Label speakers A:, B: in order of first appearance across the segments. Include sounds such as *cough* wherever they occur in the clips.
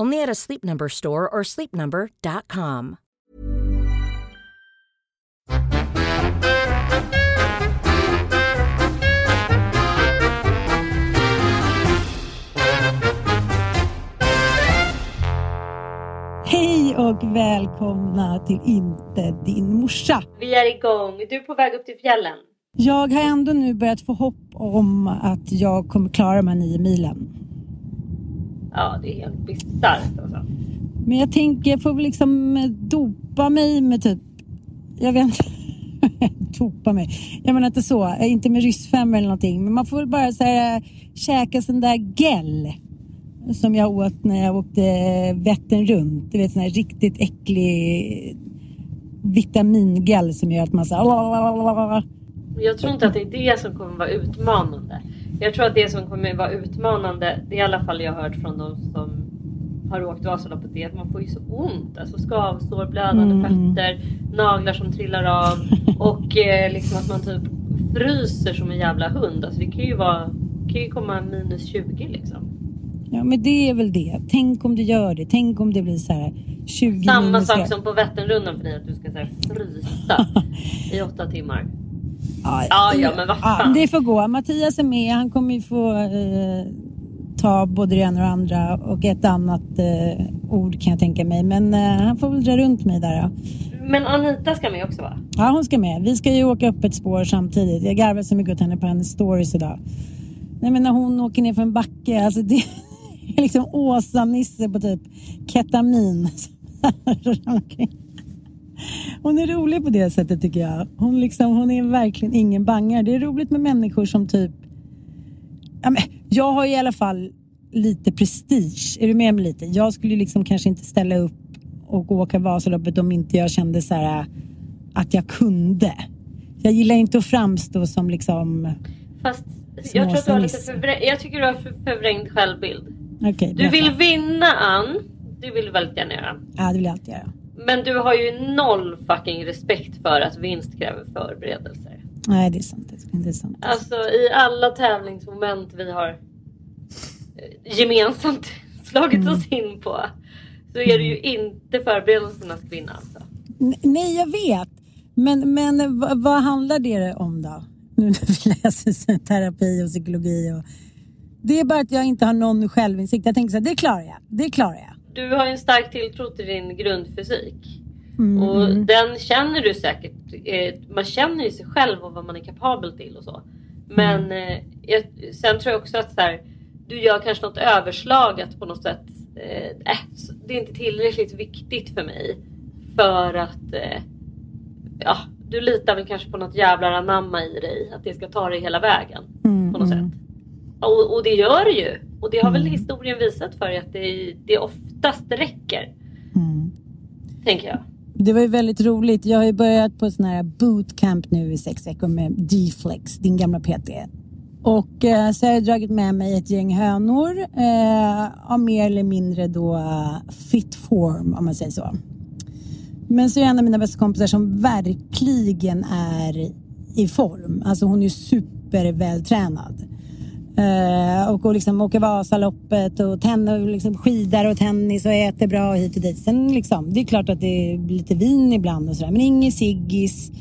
A: Only at a Sleep Number store or sleepnumber.com.
B: Hej och välkomna till Inte din morsa.
C: Vi är igång. Du är på väg upp till fjällen.
B: Jag har ändå nu börjat få hopp om att jag kommer klara de här nio milen.
C: Ja, det är helt bisarrt alltså.
B: Men jag tänker, jag får väl liksom dopa mig med typ, jag vet inte, *laughs* dopa mig. Jag menar inte så, inte med ryssfem eller någonting. Men man får väl bara så här, käka sån där gel som jag åt när jag åkte Vättern runt. Du vet sån här riktigt äcklig vitamingel som gör att man så här,
C: Jag tror inte att det är det som kommer vara utmanande. Jag tror att det som kommer vara utmanande, det är i alla fall jag har hört från de som har åkt Vasaloppet, det är att man får ju så ont. Alltså skavsår, blödande
B: Mm.
C: fötter, naglar som trillar av *laughs* och eh, liksom att man typ fryser som en jävla hund. Alltså det kan ju vara, kan ju komma minus 20 liksom.
B: Ja men det är väl det. Tänk om det gör det. Tänk om det blir så här 20
C: Samma sak som på Vätternrundan för dig, att du ska så här, frysa *laughs* i åtta timmar.
B: Ja,
C: Ja, ja, men vad fan.
B: det får gå. Mattias är med. Han kommer ju få eh, ta både det ena och det andra och ett annat eh, ord kan jag tänka mig. Men eh, han får väl dra runt mig där. Ja.
C: Men Anita ska med också va?
B: ja, hon ska med. Vi ska ju åka upp ett spår samtidigt. Jag garvar så mycket åt henne på hennes stories idag. Nej men när hon åker ner för en backe, alltså det *laughs* är liksom Åsa-Nisse på typ ketamin. *laughs* Hon är rolig på det sättet tycker jag. Hon, liksom, hon är verkligen ingen bangare. Det är roligt med människor som typ... Ja, men, jag har i alla fall lite prestige. Är du med mig lite? Jag skulle liksom kanske inte ställa upp och åka Vasaloppet om inte jag kände så här att jag kunde. Jag gillar inte att framstå som liksom...
C: Fast jag tror att du har lite förvrängd, jag tycker du har för- förvrängd självbild.
B: Okej,
C: Du vill vinna Ann. Det vill du väldigt gärna göra.
B: Ja, det vill jag alltid göra.
C: Men du har ju noll fucking respekt för att vinst kräver förberedelser.
B: Nej, det är sant. Det är sant.
C: Alltså i alla tävlingsmoment vi har eh, gemensamt *laughs* slagit
B: Mm.
C: oss in på. Så är det ju inte förberedelsernas kvinna alltså.
B: Nej, jag vet. Men, men vad, vad handlar det om då? Nu när vi läser *laughs* terapi och psykologi. Och... Det är bara att jag inte har någon självinsikt. Jag tänker så här, det klarar jag. Det klarar jag.
C: Du har ju en stark tilltro till din grundfysik.
B: Mm,
C: Och
B: mm.
C: den känner du säkert. Eh, man känner ju sig själv och vad man är kapabel till och så. Men eh, jag, sen tror jag också att så här, du gör kanske något överslag att på något sätt eh, äh, det är inte tillräckligt viktigt för mig för att eh, ja, du litar väl kanske på något jävla anamma i dig att det ska ta dig hela vägen
B: Mm,
C: på något
B: mm.
C: sätt. Och, och det gör det ju. Och det har väl
B: Mm.
C: historien visat för dig att det, det oftast räcker.
B: Mm.
C: Tänker jag.
B: Det var ju väldigt roligt. Jag har ju börjat på sån här bootcamp nu i sex veckor med D-flex, din gamla PT. Och eh, så har jag dragit med mig ett gäng hönor eh, av mer eller mindre då fit form om man säger så. Men så är en av mina bästa kompisar som verkligen är i form. Alltså hon är supervältränad. Eh, och, och liksom åker Vasaloppet och ten, och liksom skidar och tennis och äter bra och hit och dit. Sen liksom, det är klart att det blir lite vin ibland och sådär. Men ingen ciggis.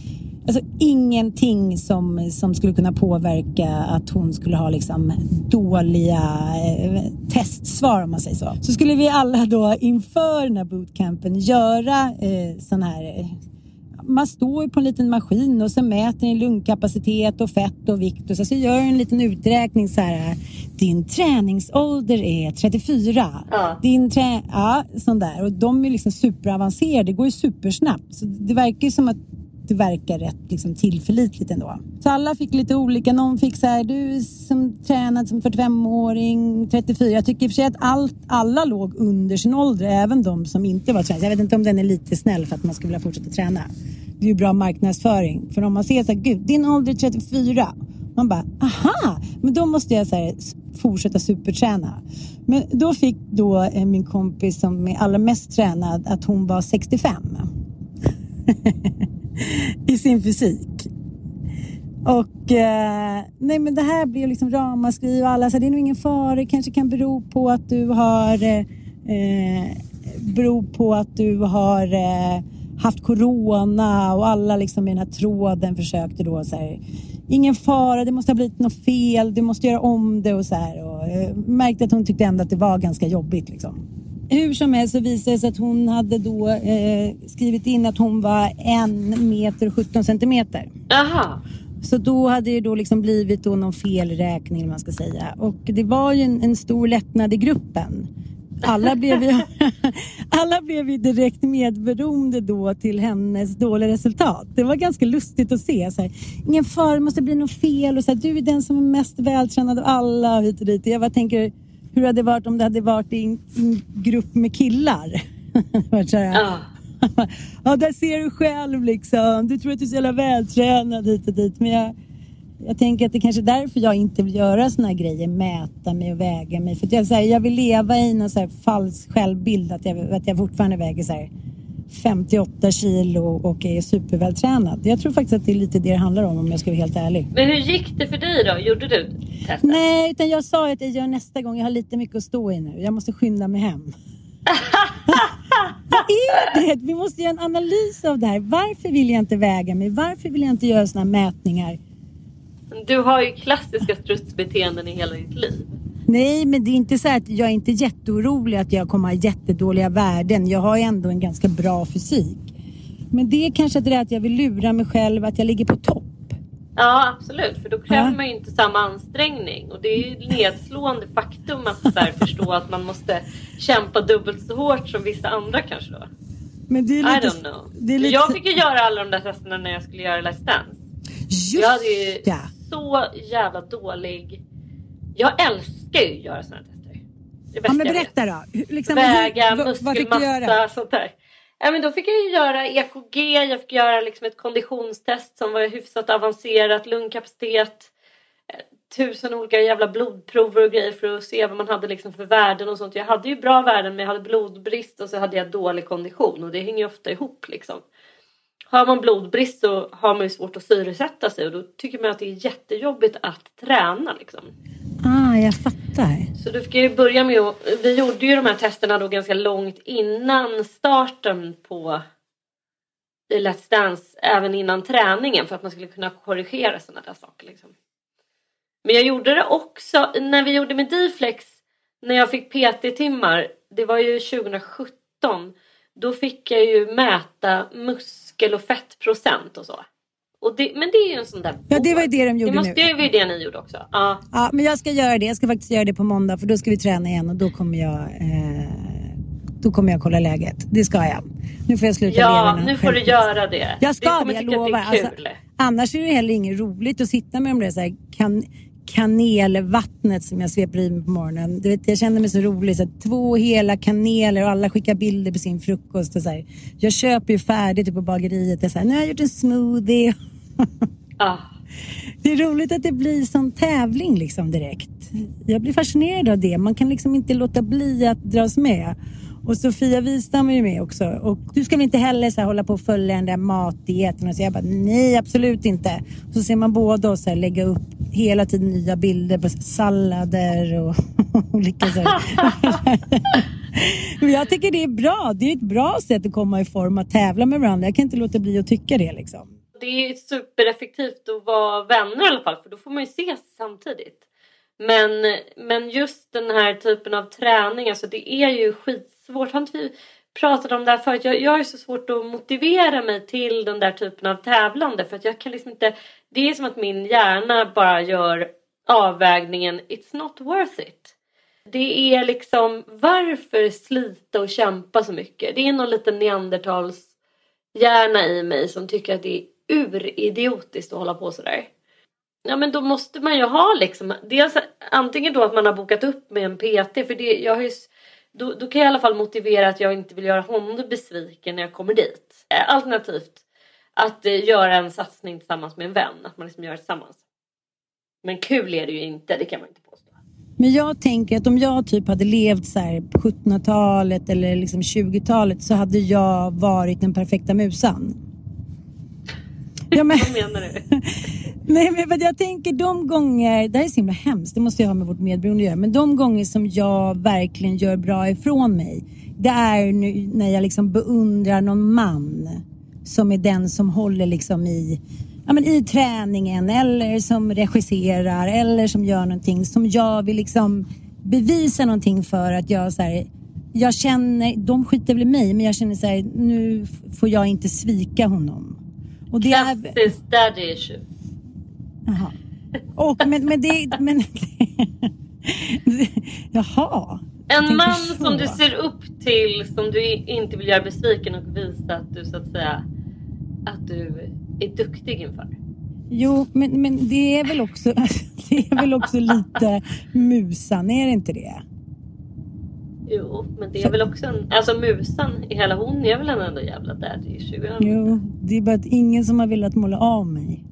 B: Alltså ingenting som, som skulle kunna påverka att hon skulle ha liksom dåliga eh, testsvar om man säger så. Så skulle vi alla då inför den här bootcampen göra eh, sån här eh, man står ju på en liten maskin och så mäter ni lungkapacitet och fett och vikt och så, så gör en liten uträkning så här. Din träningsålder är 34.
C: Ja.
B: Din trä... Ja, sån där. Och de är liksom superavancerade. Det går ju supersnabbt. Så det verkar ju som att det verkar rätt liksom, tillförlitligt ändå. Så alla fick lite olika. Någon fick så här, du som tränat som 45-åring, 34. Jag tycker i och för sig att allt, alla låg under sin ålder, även de som inte var tränare. Jag vet inte om den är lite snäll för att man skulle vilja fortsätta träna. Det är ju bra marknadsföring. För om man ser så här, gud, din ålder är 34. Man bara, aha, men då måste jag så här, fortsätta superträna. Men då fick då eh, min kompis som är allra mest tränad att hon var 65 *laughs* i sin fysik. Och eh, nej men det här blev liksom ramaskri och alla sa det är nog ingen fara, det kanske kan bero på att du har eh, eh beror på att du har eh, haft corona och alla liksom i den här tråden försökte då så här ingen fara, det måste ha blivit något fel, du måste göra om det och så här och eh, märkte att hon tyckte ändå att det var ganska jobbigt liksom. Hur som helst så visade det sig att hon hade då eh, skrivit in att hon var en meter och 17 centimeter.
C: Jaha.
B: Så då hade det då liksom blivit då någon felräkning man ska säga. Och det var ju en, en stor lättnad i gruppen. Alla blev, ju, *laughs* alla blev ju direkt medberoende då till hennes dåliga resultat. Det var ganska lustigt att se. Så här, Ingen fara, det måste bli något fel. Och så här, du är den som är mest vältränad av alla. och Hit och dit. Jag bara tänker, hur hade det varit om det hade varit i en, en grupp med killar? *laughs*
C: Ja. *laughs*
B: ja, där ser du själv liksom. Du tror att du är så jävla vältränad hit och dit. Men jag, jag tänker att det kanske är därför jag inte vill göra såna här grejer. Mäta mig och väga mig. För jag, så här, jag vill leva i någon så här falsk självbild. Att jag, att jag fortfarande väger så här 58 kilo och är supervältränad. Jag tror faktiskt att det är lite det det handlar om om jag ska vara helt ärlig.
C: Men hur gick det för dig då? Gjorde du testet?
B: Nej, utan jag sa att jag gör nästa gång. Jag har lite mycket att stå i nu. Jag måste skynda mig hem. *laughs* Vad är det? Vi måste göra en analys av det här. Varför vill jag inte väga mig? Varför vill jag inte göra såna här mätningar?
C: Du har ju klassiska strutsbeteenden i hela ditt liv.
B: Nej, men det är inte så att jag är inte jätteorolig att jag kommer ha jättedåliga värden. Jag har ju ändå en ganska bra fysik. Men det är kanske det där att jag vill lura mig själv att jag ligger på topp.
C: Ja absolut, för då kräver
B: Ja.
C: man ju inte samma ansträngning. Och det är ju nedslående faktum att så här, förstå att man måste kämpa dubbelt så hårt som vissa andra kanske då.
B: Men det är
C: I
B: lite...
C: don't know.
B: Det är lite...
C: Jag fick ju göra alla de där testerna när jag skulle göra Let's Dance.
B: Just
C: Jag hade ju
B: ja.
C: Så jävla dålig... Jag älskar ju att göra sådana här tester. Det
B: Ja, men berätta då. Liksom,
C: Väga,
B: hur-
C: muskelmassa, sånt där. Ja, men då fick jag ju göra EKG, jag fick göra liksom ett konditionstest som var hyfsat avancerat, lungkapacitet, eh, tusen olika jävla blodprover och grejer för att se vad man hade liksom för värden och sånt. Jag hade ju bra värden men jag hade blodbrist och så hade jag dålig kondition och det hänger ju ofta ihop liksom. Har man blodbrist så har man ju svårt att syresätta sig och då tycker man att det är jättejobbigt att träna liksom.
B: Ah, jag fattar.
C: Så du fick ju börja med att, vi gjorde ju de här testerna då ganska långt innan starten på i Let's Dance, även innan träningen för att man skulle kunna korrigera sådana där saker. Liksom. Men jag gjorde det också när vi gjorde med D-flex, när jag fick PT-timmar, det var ju 2017, då fick jag ju mäta muskel och fettprocent och så. Och det, men det är ju en sån där
B: Ja, det var ju det de gjorde
C: det måste,
B: nu.
C: Det var ju det ni gjorde också. Ja.
B: Ja, men jag ska göra det. Jag ska faktiskt göra det på måndag för då ska vi träna igen och då kommer jag eh, då kommer jag kolla läget. Det ska jag. Nu får jag sluta
C: Ja, nu får du göra det.
B: Jag ska det, jag lovar. Alltså, annars är det heller inget roligt att sitta med de där så här kan, kanelvattnet som jag sveper i mig på morgonen. Du vet, jag känner mig så rolig. Så två hela kaneler och alla skickar bilder på sin frukost. Och så här. Jag köper ju färdigt på bageriet. Jag, så här, nu har jag gjort en smoothie. *laughs*
C: Ah.
B: Det är roligt att det blir sån tävling liksom direkt. Jag blir fascinerad av det. Man kan liksom inte låta bli att dras med. Och Sofia Wistam är ju med också. Och du ska väl inte heller så här hålla på och följa den där matdieten? Och så jag bara, nej absolut inte. Och så ser man båda och så här lägga upp hela tiden nya bilder på sallader och *laughs* olika här. *laughs* Men jag tycker det är bra. Det är ett bra sätt att komma i form att tävla med varandra. Jag kan inte låta bli att tycka det liksom.
C: Det är supereffektivt att vara vänner i alla fall för då får man ju ses samtidigt. Men, men just den här typen av träning, alltså det är ju svårt. Har inte vi pratat om det här förut? Jag, jag har ju så svårt att motivera mig till den där typen av tävlande för att jag kan liksom inte... Det är som att min hjärna bara gör avvägningen It's not worth it. Det är liksom varför slita och kämpa så mycket? Det är någon liten neandertals hjärna i mig som tycker att det är uridiotiskt att hålla på sådär. Ja men då måste man ju ha liksom, dels antingen då att man har bokat upp med en PT för det, jag har ju, då, då kan jag i alla fall motivera att jag inte vill göra honom besviken när jag kommer dit. Eh, Alternativt att eh, göra en satsning tillsammans med en vän, att man liksom gör det tillsammans. Men kul är det ju inte, det kan man inte påstå.
B: Men jag tänker att om jag typ hade levt så här på 1700-talet eller liksom 20-talet så hade jag varit den perfekta musan. *laughs* Ja, men,
C: Vad menar du? *laughs*
B: nej, men för att jag tänker de gånger, det här är så himla hemskt, det måste jag ha med vårt medberoende att göra, men de gånger som jag verkligen gör bra ifrån mig, det är nu när jag liksom beundrar någon man som är den som håller liksom i Ja, men i träningen eller som regisserar eller som gör någonting som jag vill liksom bevisa någonting för att jag så här, jag känner, de skiter väl i mig men jag känner så här, nu får jag inte svika honom. Och det är,
C: daddy issue.
B: Jaha. Och, men, men det... Men, *laughs* jaha.
C: En man
B: så.
C: som du ser upp till, som du inte vill göra besviken och visa att du så att säga att du är duktig inför.
B: Jo, men, men det är väl också, *laughs* det är väl också lite musan, är det inte det?
C: Jo, men det är väl också en... Alltså musan, hela hon är väl en enda jävla daddy issue?
B: Jo, det är bara att ingen som har velat måla av mig.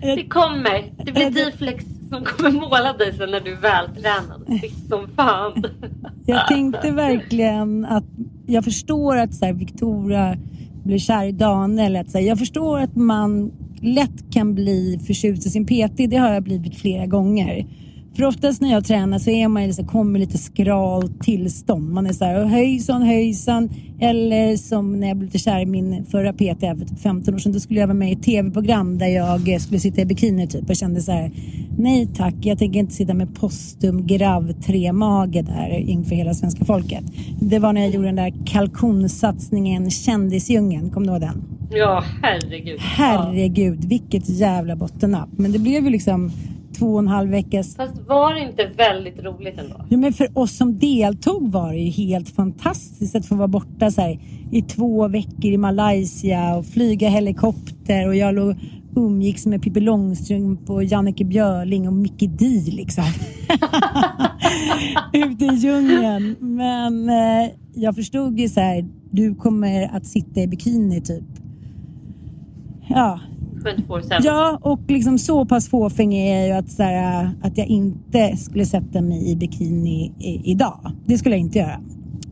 B: *laughs*
C: Det kommer. Det blir Diflex som kommer måla dig sen när du är vältränad. Som fan.
B: Jag tänkte verkligen att jag förstår att så här, Victoria blir kär i Daniel. Att, så här, jag förstår att man lätt kan bli förtjust i sin PT. Det har jag blivit flera gånger. För oftast när jag tränar så är man kommer i lite skralt tillstånd. Man är så här höjsan höjsan. Eller som när jag blev lite kär i min förra PT för typ 15 år sedan. Då skulle jag vara med i ett tv-program där jag skulle sitta i bikini typ. Och kände så här nej tack jag tänker inte sitta med postum grav tre-mage där inför hela svenska folket. Det var när jag gjorde den där kalkonsatsningen Kändisdjungeln. Kommer du ihåg den?
C: Ja, herregud.
B: Herregud, vilket jävla bottennapp. Men det blev ju liksom två och en halv veckas...
C: Fast var det inte väldigt roligt ändå?
B: Ja, men för oss som deltog var det ju helt fantastiskt att få vara borta så här, i två veckor i Malaysia och flyga helikopter och jag låg umgicks med Pippi Långstrump och Jannike Björling och Mickey D liksom. *laughs* Ute i djungeln. Men eh, jag förstod ju så här, du kommer att sitta i bikini typ. Ja,
C: 24-7.
B: Ja, och liksom så pass fåfäng är jag ju att, så här, att jag inte skulle sätta mig i bikini i, idag. Det skulle jag inte göra.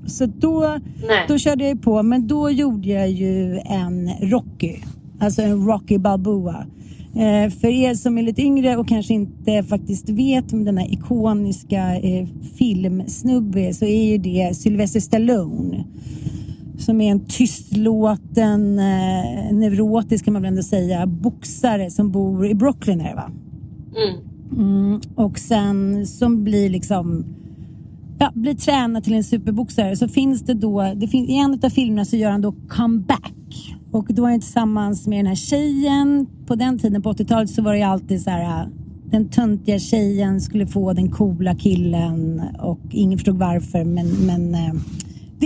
B: Så då,
C: Nej.
B: då körde jag på, men då gjorde jag ju en Rocky. Alltså en Rocky Balboa. Eh, för er som är lite yngre och kanske inte faktiskt vet om denna ikoniska eh, filmsnubbe så är ju det Sylvester Stallone som är en tystlåten, eh, neurotisk kan man väl ändå säga, boxare som bor i Brooklyn är det va?
C: Mm.
B: Mm, och sen som blir liksom ja, blir tränad till en superboxare så finns det då, det finns, i en av filmerna så gör han då comeback Och då var jag tillsammans med den här tjejen. På den tiden, på 80-talet, så var det ju alltid så här den töntiga tjejen skulle få den coola killen och ingen förstod varför men, men eh,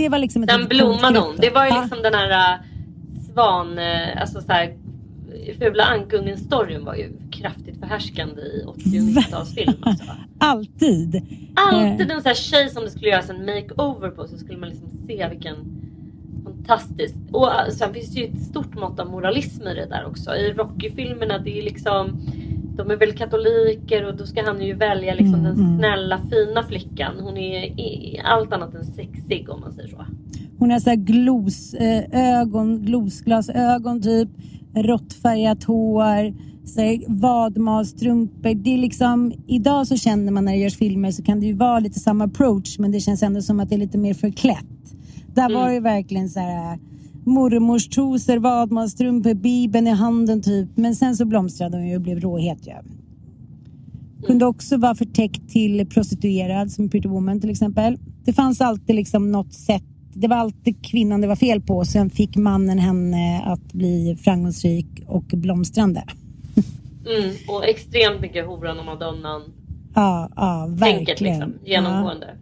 B: det var liksom
C: Den blommade hon. Det var ju liksom den här uh, svan, uh, alltså så här, fula ankungen-storyn var ju kraftigt förhärskande i 80 och 90-talsfilm. Alltså. *laughs*
B: Alltid.
C: Alltid
B: Eh,
C: en sån här tjej som det skulle göras en makeover på så skulle man liksom se vilken fantastisk. Och uh, sen finns det ju ett stort mått av moralism i det där också. I Rocky-filmerna det är liksom de är väl katoliker och då ska han ju välja liksom
B: Mm,
C: den
B: mm.
C: snälla fina flickan. Hon är allt annat än sexig om man säger så.
B: Hon har så här glos, eh, ögon, glosglasögon typ, råttfärgat hår, vadmalstrumpor. Det är liksom, idag så känner man när det görs filmer så kan det ju vara lite samma approach men det känns ändå som att det är lite mer förklätt. Där var det verkligen så här mormors trosor, vadmalstrumpor, bibeln i handen typ. Men sen så blomstrade hon ju och blev råhet ju. Kunde också vara förtäckt till prostituerad som Pretty Woman till exempel. Det fanns alltid liksom något sätt. Det var alltid kvinnan det var fel på. Sen fick mannen henne att bli framgångsrik och blomstrande.
C: Mm, och extremt mycket horan och madonnan
B: Ja, ja
C: tänket
B: verkligen.
C: liksom,
B: Ja.
C: genomgående. Mm.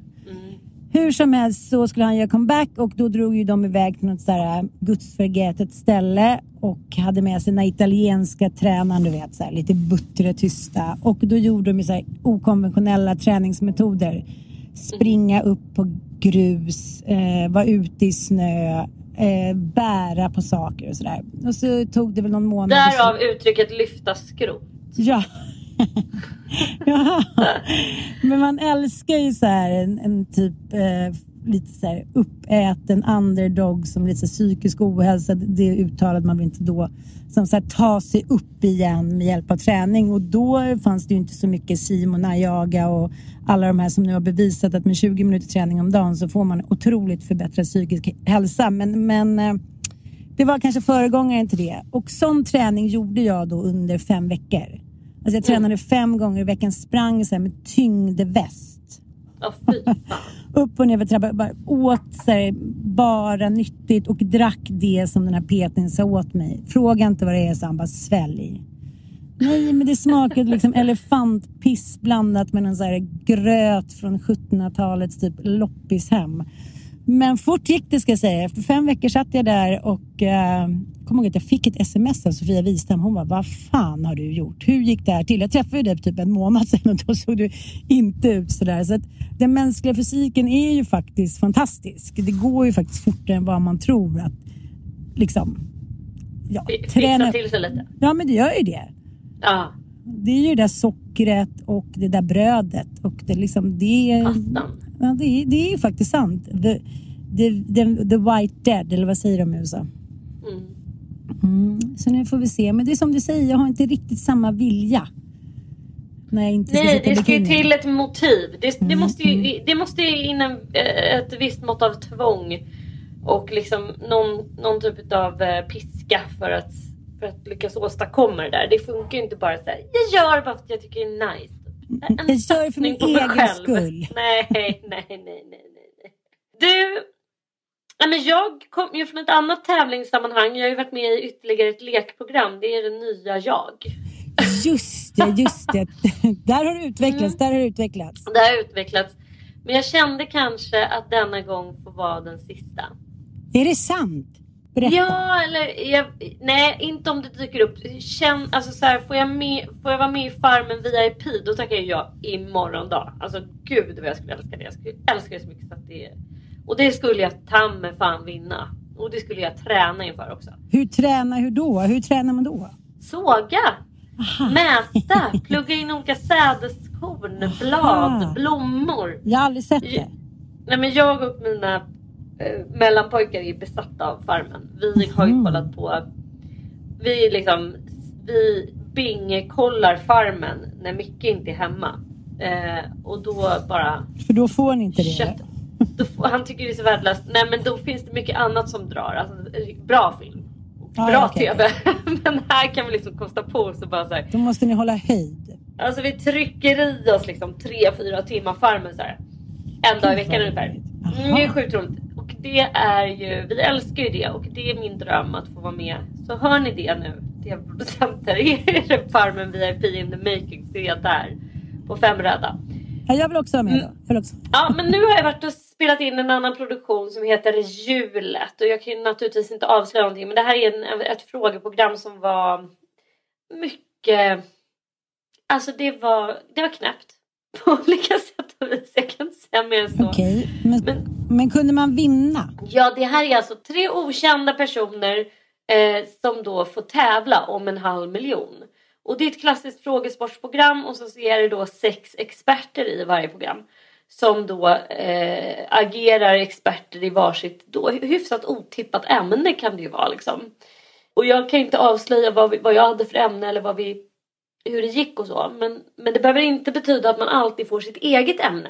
B: Hur som helst så skulle han göra comeback och då drog ju de iväg till något sådär gudsförgätet ställe och hade med sig den italienska tränaren, du vet, så här, lite buttre, tysta. Och då gjorde de ju så här okonventionella träningsmetoder. Springa upp på grus, eh, vara ute i snö, eh, bära på saker och sådär. Och så tog det väl någon månad.
C: Därav uttrycket lyfta skrot.
B: Ja. *laughs* ja. *laughs* Men man älskar ju så här en, en typ eh, lite så här uppäten underdog som lite psykisk ohälsa. Det uttalade man väl inte då. Som så här ta sig upp igen med hjälp av träning och då fanns det ju inte så mycket Simon Ayaga och alla de här som nu har bevisat att med 20 minuter träning om dagen så får man otroligt förbättrad psykisk hälsa. Men, men eh, det var kanske föregångaren till det. Och sån träning gjorde jag då under fem veckor. Alltså jag tränade fem gånger i veckan, sprang så här med tyngdväst.
C: Fan. *laughs*
B: Upp och ner för trappan, bara åt så här, bara nyttigt och drack det som den här peten sa åt mig. Fråga inte vad det är, sa han, bara svälj. Nej, men det smakade liksom *laughs* elefantpiss blandat med någon så här gröt från 1700-talets typ loppishem. Men fort gick det ska jag säga. Efter fem veckor satt jag där och eh, kom ihåg att jag fick ett sms av Sofia Wistam. Hon bara, vad fan har du gjort? Hur gick det här till? Jag träffade dig för typ en månad *laughs* sedan och då såg du inte ut sådär. Så att den mänskliga fysiken är ju faktiskt fantastisk. Det går ju faktiskt fortare än vad man tror att liksom ja, träna.
C: Till sig lite.
B: Ja, men det gör ju det.
C: Ja,
B: Det är ju det där sockret och det där brödet och det liksom det.
C: pastan.
B: Ja, det, är, det är ju faktiskt sant. The, the, the, the white dead, eller vad säger de i USA?
C: Mm.
B: Mm. Så nu får vi se. Men det är som du säger, jag har inte riktigt samma vilja. När jag inte ska
C: Nej,
B: i
C: det ska ju till ett motiv. Det, det,
B: Mm,
C: måste ju, det måste ju in en, eh, ett visst mått av tvång och liksom någon, någon typ av eh, piska för att, för att lyckas åstadkomma det där. Det funkar ju inte bara så här, jag gör bara för att jag tycker det är nice. En
B: Jag gör det för min egen
C: själv.
B: skull. *laughs*
C: Nej, nej, nej, nej, nej. nej. Du, nej, men jag kom ju från ett annat tävlingssammanhang. Jag har ju varit med i ytterligare ett lekprogram. Det är det nya jag.
B: Just det, just det. *laughs* där har det utvecklats,
C: Mm.
B: där har det utvecklats.
C: Det har utvecklats. Men jag kände kanske att denna gång får vara den sista.
B: Är det sant? Berätta.
C: Ja, eller jag, nej, inte om det dyker upp. Känn, alltså så här, får, jag med, får jag vara med i Farmen VIP, då tackar jag imorgon dag. Alltså gud vad jag skulle älska det. Jag skulle älska det så mycket så att det Och det skulle jag ta med fan vinna. Och det skulle jag träna inför också.
B: Hur tränar, hur då? Hur tränar man då?
C: Såga!
B: Aha.
C: Mäta! *laughs* Plugga in olika sädeskorn, blad, blommor.
B: Jag har aldrig sett det.
C: Nej men jag och mina mellanpojkar är besatta av Farmen. Vi har ju
B: Mhm.
C: kollat på, vi liksom, vi bingekollar Farmen när Micke inte är hemma. Eh, och då bara
B: För då får ni inte det.
C: kött. Får, han tycker det är så värdelöst. Nej men då finns det mycket annat som drar. Alltså, bra film.
B: Ja,
C: bra
B: okej,
C: TV. *laughs* men här kan vi liksom kosta på oss och bara så här,
B: Då måste ni hålla höjd.
C: Alltså vi trycker i oss liksom 3-4 timmar Farmen så här. En dag i veckan ungefär. Mm, det är sjukt roligt. Och det är ju, vi älskar ju det och det är min dröm att få vara med. Så hör ni det nu, tv-producenter, är det Farmen VIP in the making jag där på fem röda.
B: Ja, jag vill också vara med då. Också.
C: Ja, men nu har jag varit och spelat in en annan produktion som heter Hjulet och jag kan ju naturligtvis inte avslöja någonting men det här är en, ett frågeprogram som var mycket, alltså det var, det var knäppt *laughs* på olika sätt och vis. Jag kan inte säga mer än så.
B: Okej, men,
C: Men-
B: men kunde man vinna?
C: Ja, det här är alltså tre okända personer eh, som då får tävla om en halv miljon. Och det är ett klassiskt frågesportsprogram och så är det då sex experter i varje program. Som då eh, agerar experter i varsitt då hyfsat otippat ämne kan det ju vara liksom. Och jag kan inte avslöja vad, vi, vad jag hade för ämne eller vad vi, hur det gick och så. Men, men det behöver inte betyda att man alltid får sitt eget ämne.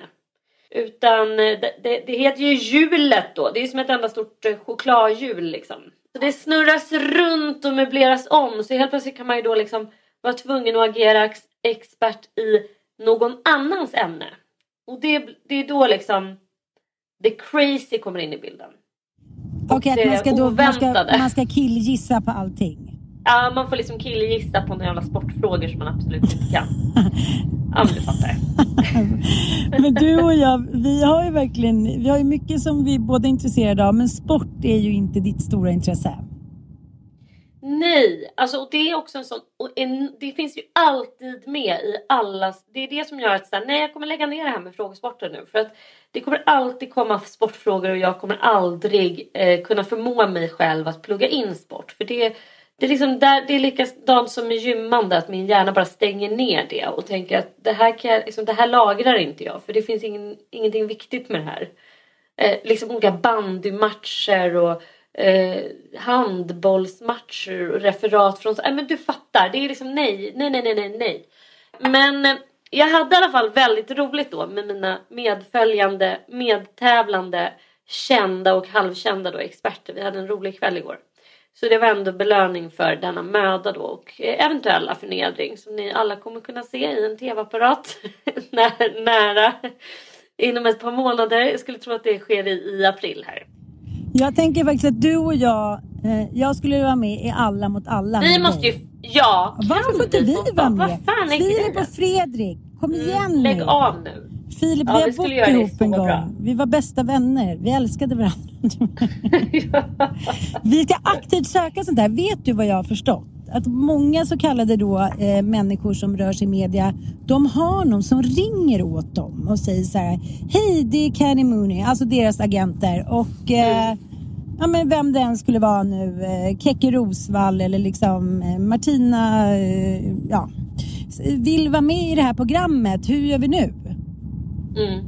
C: Utan eh, det, det, det heter ju hjulet då. Det är ju som ett enda stort eh, chokladhjul liksom. Så det snurras runt och möbleras om. Så helt plötsligt kan man ju då liksom vara tvungen att agera ex, expert i någon annans ämne. Och det, det är då liksom the crazy kommer in i bilden.
B: Okej, att man ska, då, man, ska, man ska killgissa på allting.
C: Ja, man får liksom killgissa på några jävla sportfrågor som man absolut inte kan. *laughs* Ja, men du fattar. *laughs*
B: Men du och jag, vi har ju verkligen, vi har ju mycket som vi båda är intresserade av, men sport är ju inte ditt stora intresse.
C: Nej, alltså och det är också en sån, och en, det finns ju alltid med i allas, det är det som gör att så här, nej jag kommer lägga ner det här med frågesporten nu för att det kommer alltid komma sportfrågor och jag kommer aldrig eh, kunna förmå mig själv att plugga in sport för det, det är liksom där, det är likadant som med gymmande att min hjärna bara stänger ner det och tänker att det här, kan jag, liksom, det här lagrar inte jag för det finns ingen, ingenting viktigt med det här. Eh, liksom olika bandymatcher och eh, handbollsmatcher och referat från... Äh, men du fattar, det är liksom nej, nej, nej, nej, nej, nej. Men eh, jag hade i alla fall väldigt roligt då med mina medföljande, medtävlande, kända och halvkända då experter. Vi hade en rolig kväll igår. Så det var ändå belöning för denna möda då och eventuella förnedring som ni alla kommer kunna se i en tv-apparat *laughs* när, nära inom ett par månader. Jag skulle tro att det sker i, i april här.
B: Jag tänker faktiskt att du och jag, eh, jag skulle vara med i Alla mot alla.
C: Vi måste ju... Ja,
B: Varför får inte vi vara med?
C: Vad fan är grejen?
B: och Fredrik, kom igen
C: Mm, Lägg
B: nu.
C: av nu.
B: Filip,
C: Ja,
B: vi har bott ihop en gång.
C: bra.
B: Vi var bästa vänner. Vi älskade varandra. *laughs* vi ska aktivt söka sånt där. Vet du vad jag har förstått? Att många så kallade då, eh, människor som rör sig i media, de har någon som ringer åt dem och säger så här. Hej, det är Kenny Mooney, alltså deras agenter. Och eh, ja, men vem det än skulle vara nu, eh, Keke Rosvall eller liksom eh, Martina, eh, ja, vill vara med i det här programmet. Hur gör vi nu?
C: Mm.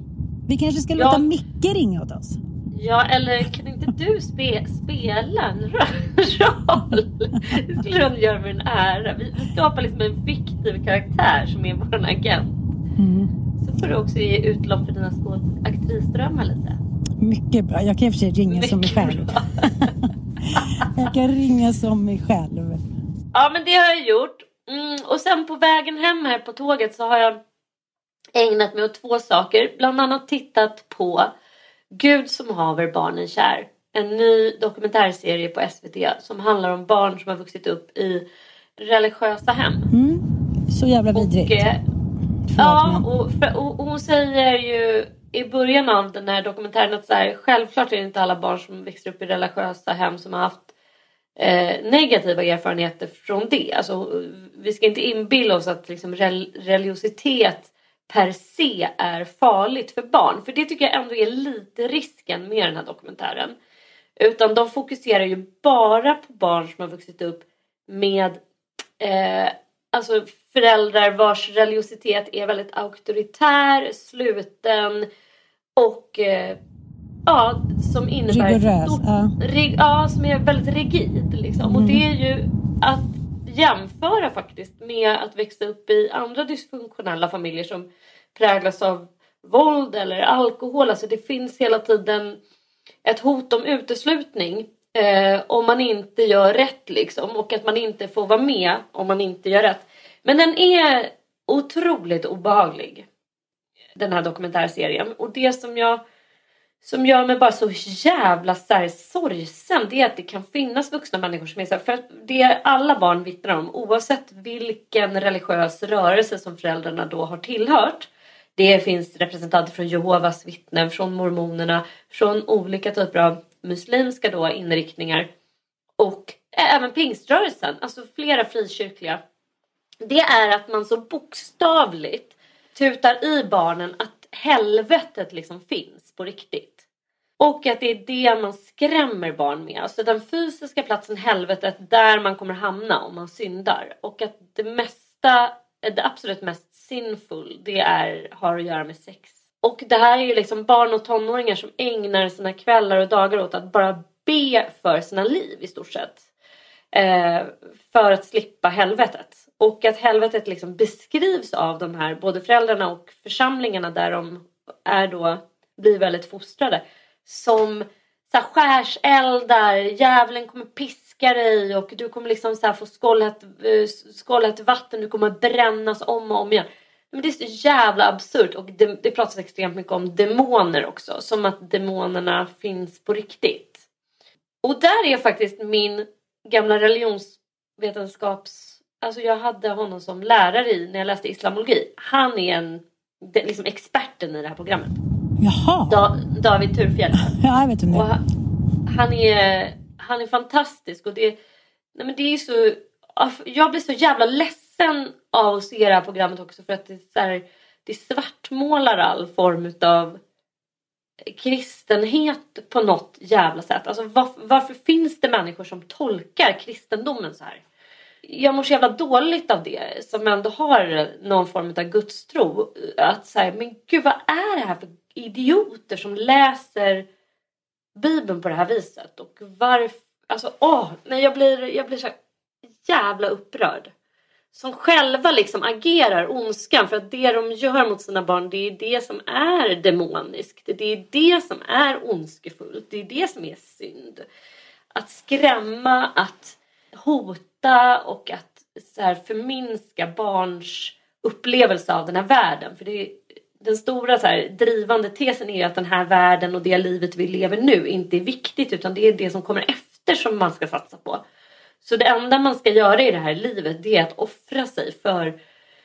B: Vi kanske ska
C: Ja.
B: låta Micke ringa åt oss.
C: Ja, eller kan inte du spe, spela en ro- roll? Det skulle ändå göra med en ära. Vi, vi skapar liksom en fiktiv karaktär som är vår agent. Så får du också ge utlopp för dina aktrisdrömmar lite.
B: Mycket bra. Jag kan i och för sig ringa som mig
C: Mycket
B: själv. *laughs* Jag kan ringa som mig själv.
C: Ja men det har jag gjort. Mm, och sen på vägen hem här på tåget så har jag ägnat mig åt två saker. Bland annat tittat på Gud som haver barnen kär. En ny dokumentärserie på SVT som handlar om barn som har vuxit upp i religiösa hem.
B: Mm. Så jävla vidrigt.
C: Och, eh, Ja, och, för, och, och hon säger ju i början av den här dokumentären att så här, självklart är det inte alla barn som växer upp i religiösa hem som har haft eh, negativa erfarenheter från det. Alltså, vi ska inte inbilla oss att liksom, rel- religiositet per se är farligt för barn. För det tycker jag ändå är lite risken med den här dokumentären. Utan de fokuserar ju bara på barn som har vuxit upp med eh, alltså föräldrar vars religiositet är väldigt auktoritär, sluten och eh, ja, som innebär
B: Rigorös, ja.
C: ja, som är väldigt rigid. Liksom. Och det är ju att jämföra faktiskt med att växa upp i andra dysfunktionella familjer som präglas av våld eller alkohol. Alltså det finns hela tiden ett hot om uteslutning eh, om man inte gör rätt liksom och att man inte får vara med om man inte gör rätt. Men den är otroligt obehaglig den här dokumentärserien och det som jag som gör mig bara så jävla så här, sorgsen det är att det kan finnas vuxna människor som är så här, för att det alla barn vittnar om oavsett vilken religiös rörelse som föräldrarna då har tillhört. Det finns representanter från Jehovas vittnen, från mormonerna, från olika typer av muslimska då inriktningar och även pingströrelsen, alltså flera frikyrkliga. Det är att man så bokstavligt tutar i barnen att helvetet liksom finns på riktigt. Och att det är det man skrämmer barn med. Alltså den fysiska platsen helvetet där man kommer hamna om man syndar. Och att det mesta, det absolut mest sinful, det är, har att göra med sex. Och det här är ju liksom barn och tonåringar som ägnar sina kvällar och dagar åt att bara be för sina liv i stort sett. Eh, för att slippa helvetet. Och att helvetet liksom beskrivs av de här både föräldrarna och församlingarna där de är då blir väldigt fostrade som så här, skärseldar, djävulen kommer piska dig och du kommer liksom så här, få skållhett, eh, vatten, du kommer brännas om och om igen. Men det är så jävla absurt och det, det pratas extremt mycket om demoner också. Som att demonerna finns på riktigt. Och där är faktiskt min gamla religionsvetenskaps... Alltså jag hade honom som lärare i när jag läste islamologi. Han är en, liksom experten i det här programmet.
B: Jaha.
C: Da, David Turfjell. *laughs*
B: Ja, jag vet om det.
C: han, han, är, han är fantastisk och det, nej men det är så... Jag blir så jävla ledsen av att se det här programmet också för att det, är så här, det svartmålar all form av kristenhet på något jävla sätt. Alltså var, varför finns det människor som tolkar kristendomen så här? Jag mår så jävla dåligt av det som ändå har någon form av gudstro. Att säga, men gud vad är det här för idioter som läser Bibeln på det här viset. Och varför... Alltså åh, nej jag blir, jag blir så jävla upprörd. Som själva liksom agerar ondskan för att det de gör mot sina barn det är det som är demoniskt. Det är det som är ondskefullt. Det är det som är synd. Att skrämma, att hota och att så här, förminska barns upplevelse av den här världen. För det den stora så här, drivande tesen är att den här världen och det livet vi lever nu inte är viktigt utan det är det som kommer efter som man ska satsa på. Så det enda man ska göra i det här livet det är att offra sig för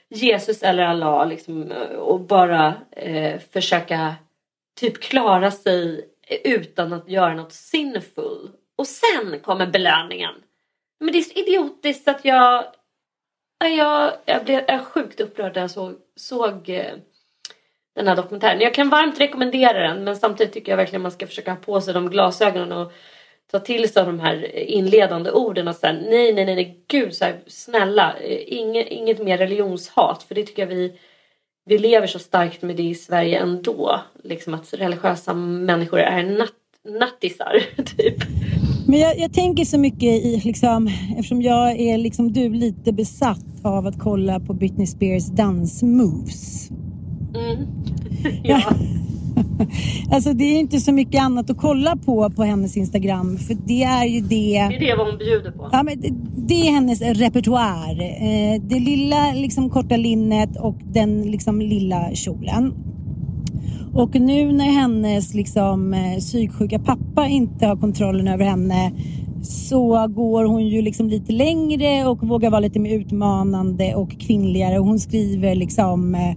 C: Jesus eller Allah liksom, och bara eh, försöka typ klara sig utan att göra något sinful. Och sen kommer belöningen. Men det är så idiotiskt att jag... Jag, jag blev sjukt upprörd när jag såg, såg eh, den här dokumentären. Jag kan varmt rekommendera den men samtidigt tycker jag verkligen man ska försöka ha på sig de glasögonen och ta till sig av de här inledande orden och sen nej, nej, nej, nej, gud, så här, snälla, eh, inget, inget mer religionshat för det tycker jag vi vi lever så starkt med det i Sverige ändå. Liksom att religiösa människor är natt, nattisar, *laughs* typ.
B: Men jag, jag, tänker så mycket i, liksom, eftersom jag är liksom du lite besatt av att kolla på Britney Spears dansmoves.
C: Mm. *laughs* ja. *laughs*
B: alltså det är inte så mycket annat att kolla på på hennes Instagram för det är ju det.
C: Det är det vad hon bjuder på.
B: Ja, men det, det är hennes repertoar. Eh, det lilla liksom korta linnet och den liksom lilla kjolen. Och nu när hennes liksom eh, psyksjuka pappa inte har kontrollen över henne så går hon ju liksom lite längre och vågar vara lite mer utmanande och kvinnligare. Och hon skriver liksom eh,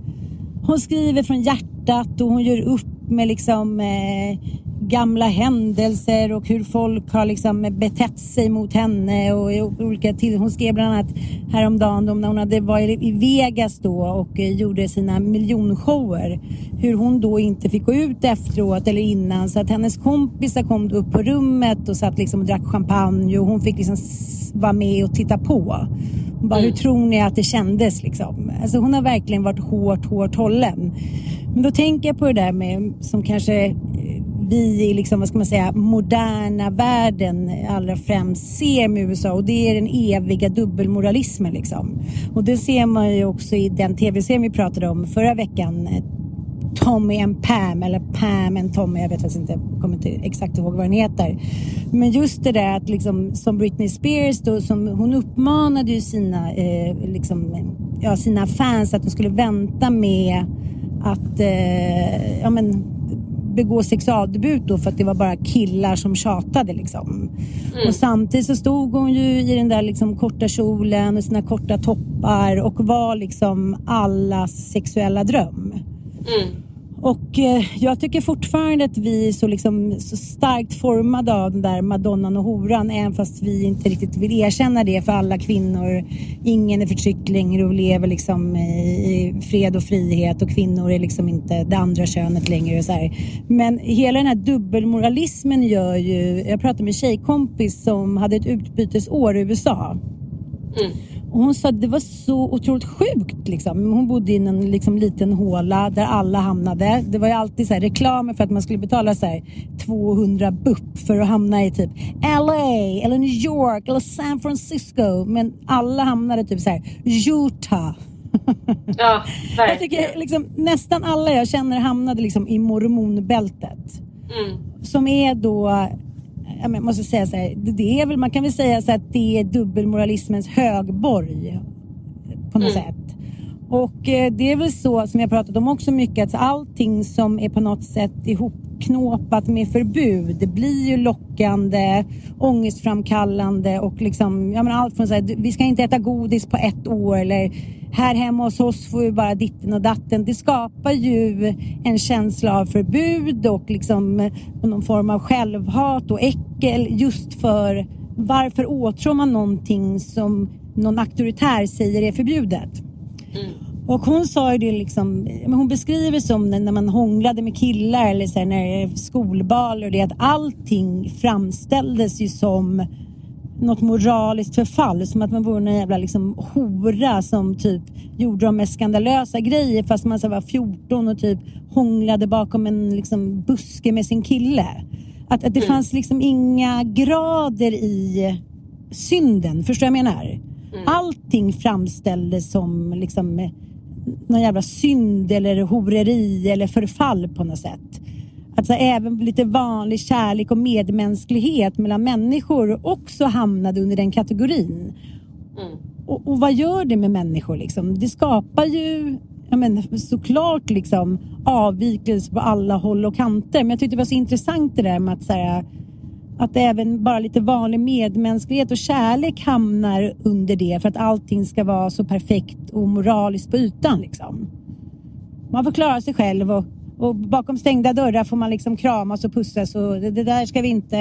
B: hon skriver från hjärtat och hon gör upp med liksom eh, gamla händelser och hur folk har liksom eh, betett sig mot henne och olika till. Hon skrev bland annat häromdagen om när hon hade varit i Vegas då och eh, gjorde sina miljonshower. Hur hon då inte fick gå ut efteråt eller innan så att hennes kompisar kom upp på rummet och satt liksom och drack champagne och hon fick liksom vara med och titta på. Hon bara, mm. hur tror ni att det kändes liksom? Alltså hon har verkligen varit hårt, hårt hållen. Men då tänker jag på det där med som kanske eh, vi i liksom, vad ska man säga, moderna världen allra främst ser med USA och det är den eviga dubbelmoralismen liksom. Och det ser man ju också i den tv-serien vi pratade om förra veckan, Tommy and Pam eller Pam and Tommy, jag vet faktiskt inte, kommer inte exakt ihåg vad den heter. Men just det där att liksom som Britney Spears då, som hon uppmanade ju sina, eh, liksom, ja, sina fans att de skulle vänta med att eh, ja, men, begå sexualdebut då för att det var bara killar som tjatade liksom.
C: Mm.
B: Och samtidigt så stod hon ju i den där liksom korta kjolen och sina korta toppar och var liksom allas sexuella dröm.
C: Mm.
B: Och eh, jag tycker fortfarande att vi är så, liksom, så starkt formade av den där madonnan och horan även fast vi inte riktigt vill erkänna det för alla kvinnor. Ingen är förtryckt längre och lever liksom i fred och frihet och kvinnor är liksom inte det andra könet längre. Och så här. Men hela den här dubbelmoralismen gör ju... Jag pratade med en tjejkompis som hade ett utbytesår i USA.
C: Mm.
B: Och hon sa att det var så otroligt sjukt. Liksom. Hon bodde i en liksom, liten håla där alla hamnade. Det var ju alltid så här, reklamer för att man skulle betala så här, 200 bupp för att hamna i typ LA eller New York eller San Francisco. Men alla hamnade typ så här Utah. *laughs*
C: Ja,
B: Jag
C: verkligen.
B: tycker liksom, nästan alla jag känner hamnade liksom i mormonbältet.
C: Mm.
B: Som är då, jag måste säga så här, det- är väl, man kan väl säga så att det är dubbelmoralismens högborg på något
C: Mm.
B: sätt. Och eh, det är väl så som jag pratat om också mycket att allting som är på något sätt ihopknåpat med förbud det blir ju lockande, ångestframkallande och liksom, ja men allt från så här, vi ska inte äta godis på ett år eller här hemma hos oss får vi bara ditten och datten. Det skapar ju en känsla av förbud och liksom eh, någon form av självhat och äckel just för varför åtrår man någonting som någon auktoritär säger är förbjudet? Mm. Och hon sa ju det liksom, hon beskriver som när man hånglade med killar eller så här, när skolbal och det att allting framställdes ju som något moraliskt förfall. Som att man vore en jävla liksom hora som typ gjorde de mest skandalösa grejer fast man så var 14 och typ hånglade bakom en liksom buske med sin kille. Att, att det fanns liksom inga grader i synden. Förstår du vad jag menar? Allting framställdes som liksom någon jävla synd eller horeri eller förfall på något sätt. Alltså även lite vanlig kärlek och medmänsklighet mellan människor också hamnade under den kategorin.
C: Mm.
B: Och, och vad gör det med människor liksom? Det skapar ju men, såklart liksom avvikelse på alla håll och kanter. Men jag tyckte det var så intressant det där med att så här, att även bara lite vanlig medmänsklighet och kärlek hamnar under det för att allting ska vara så perfekt och moraliskt på ytan liksom. Man får klara sig själv och, och bakom stängda dörrar får man liksom kramas och pussas och det, det där ska vi inte...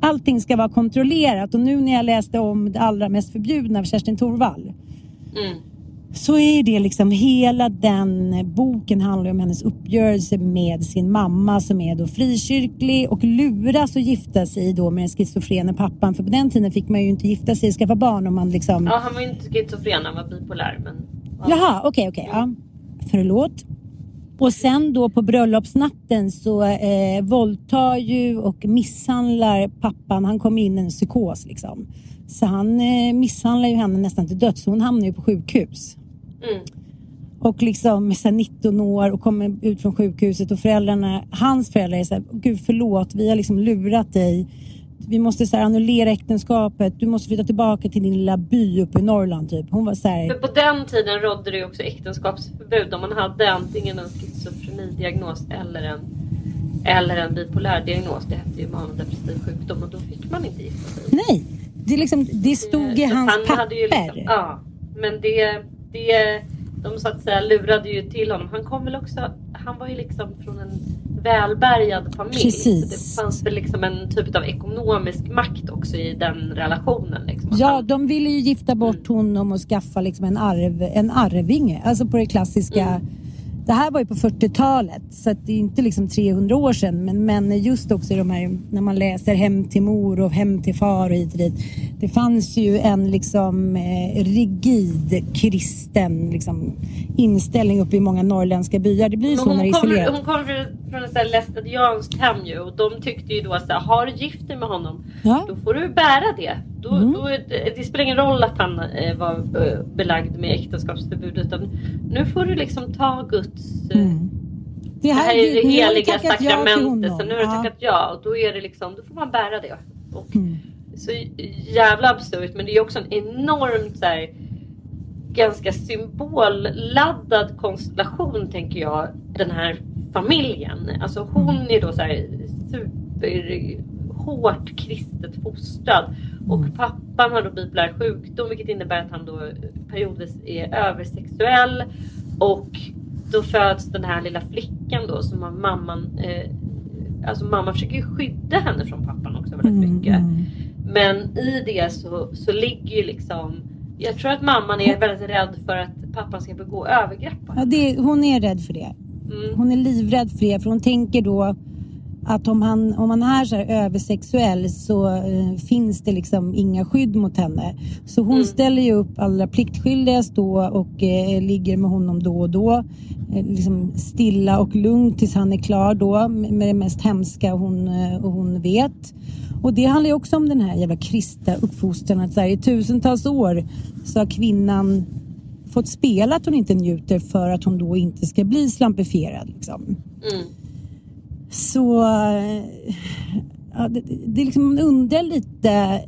B: Allting ska vara kontrollerat och nu när jag läste om det allra mest förbjudna av Kerstin Thorvall
C: Mm
B: så är det liksom hela den boken handlar om hennes uppgörelse med sin mamma som är då frikyrklig och luras att gifta sig då med den schizofrene pappan. För på den tiden fick man ju inte gifta sig och skaffa barn om man liksom...
C: Ja, han var ju inte schizofren, han var bipolär. Men, ja.
B: Jaha, okej, okej. ja. Förlåt. Och sen då på bröllopsnatten så eh, våldtar ju och misshandlar pappan. Han kommer in i en psykos liksom. Så han eh, misshandlar ju henne nästan till döds. Så hon hamnar ju på sjukhus.
C: Mm.
B: Och liksom är så här 19 år och kommer ut från sjukhuset och föräldrarna, hans föräldrar är så här, gud förlåt, vi har liksom lurat dig. Vi måste så här annullera äktenskapet. Du måste flytta tillbaka till din lilla by uppe i Norrland typ. Hon var så här,
C: För på den tiden rådde det ju också äktenskapsförbud om man hade antingen en schizofrenidiagnos eller en, eller en bipolär diagnos. Det hette ju manodepressiv sjukdom och då fick man inte gifta sig.
B: nej. Det, liksom, det stod i hans
C: han
B: papper.
C: hade ju liksom, ja, men det, det, de så att säga lurade ju till honom. Han kom väl också, han var ju liksom från en välbärgad familj.
B: Precis.
C: Det fanns väl liksom en typ av ekonomisk makt också i den relationen. Liksom.
B: Ja,
C: han,
B: de ville ju gifta bort honom och skaffa liksom en, arv, en arvinge. Alltså på det klassiska.
C: Mm.
B: Det här var ju på 40-talet så det är inte liksom 300 år sedan. Men, men just också i de här när man läser Hem till mor och Hem till far och hit och dit. Det fanns ju en liksom eh, rigid kristen liksom, inställning uppe i många norrländska byar. Det blir ju
C: Men
B: så när det är isolerat.
C: hon kommer från- från ett lästadianskt hem ju och de tyckte ju då att så här, har du gift dig med honom
B: Ja.
C: då får du bära det. Då,
B: Mm.
C: då, är det det spelar ingen roll att han eh, var eh, belagd med äktenskapsförbud utan nu får du liksom ta Guds eh,
B: Mm.
C: Det här är det
B: nu har du
C: heliga
B: ja
C: sakramentet så nu har du
B: Ja.
C: tackat ja och då är det liksom, då får man bära det. Och
B: Mm.
C: Så jävla absurt men det är också en enormt så här, ganska symbolladdad konstellation tänker jag. Den här familjen. Alltså hon är då så här super hårt kristet fostrad. Och
B: Mm.
C: pappan har då bipolär sjukdom vilket innebär att han då periodvis är översexuell. Och då föds den här lilla flickan då som har mamman eh, Alltså mamma försöker ju skydda henne från pappan också väldigt
B: Mm,
C: mycket.
B: mm.
C: Men i det så, så ligger ju liksom Jag tror att mamman är väldigt rädd för att pappan ska begå övergrepp
B: Ja, det, hon är rädd för det.
C: Mm.
B: Hon är livrädd för det för hon tänker då att om han, om han är så översexuell så eh, finns det liksom inga skydd mot henne. Så hon
C: Mm.
B: ställer ju upp allra pliktskyldigast då och eh, ligger med honom då och då. Eh, liksom stilla och lugnt tills han är klar då med med det mest hemska hon, eh, hon vet. Och det handlar ju också om den här jävla kristna uppfostran att så här, i tusentals år så har kvinnan fått spela att hon inte njuter för att hon då inte ska bli slampifierad. Liksom.
C: Mm.
B: Så eh, ja, det, det liksom, man undrar lite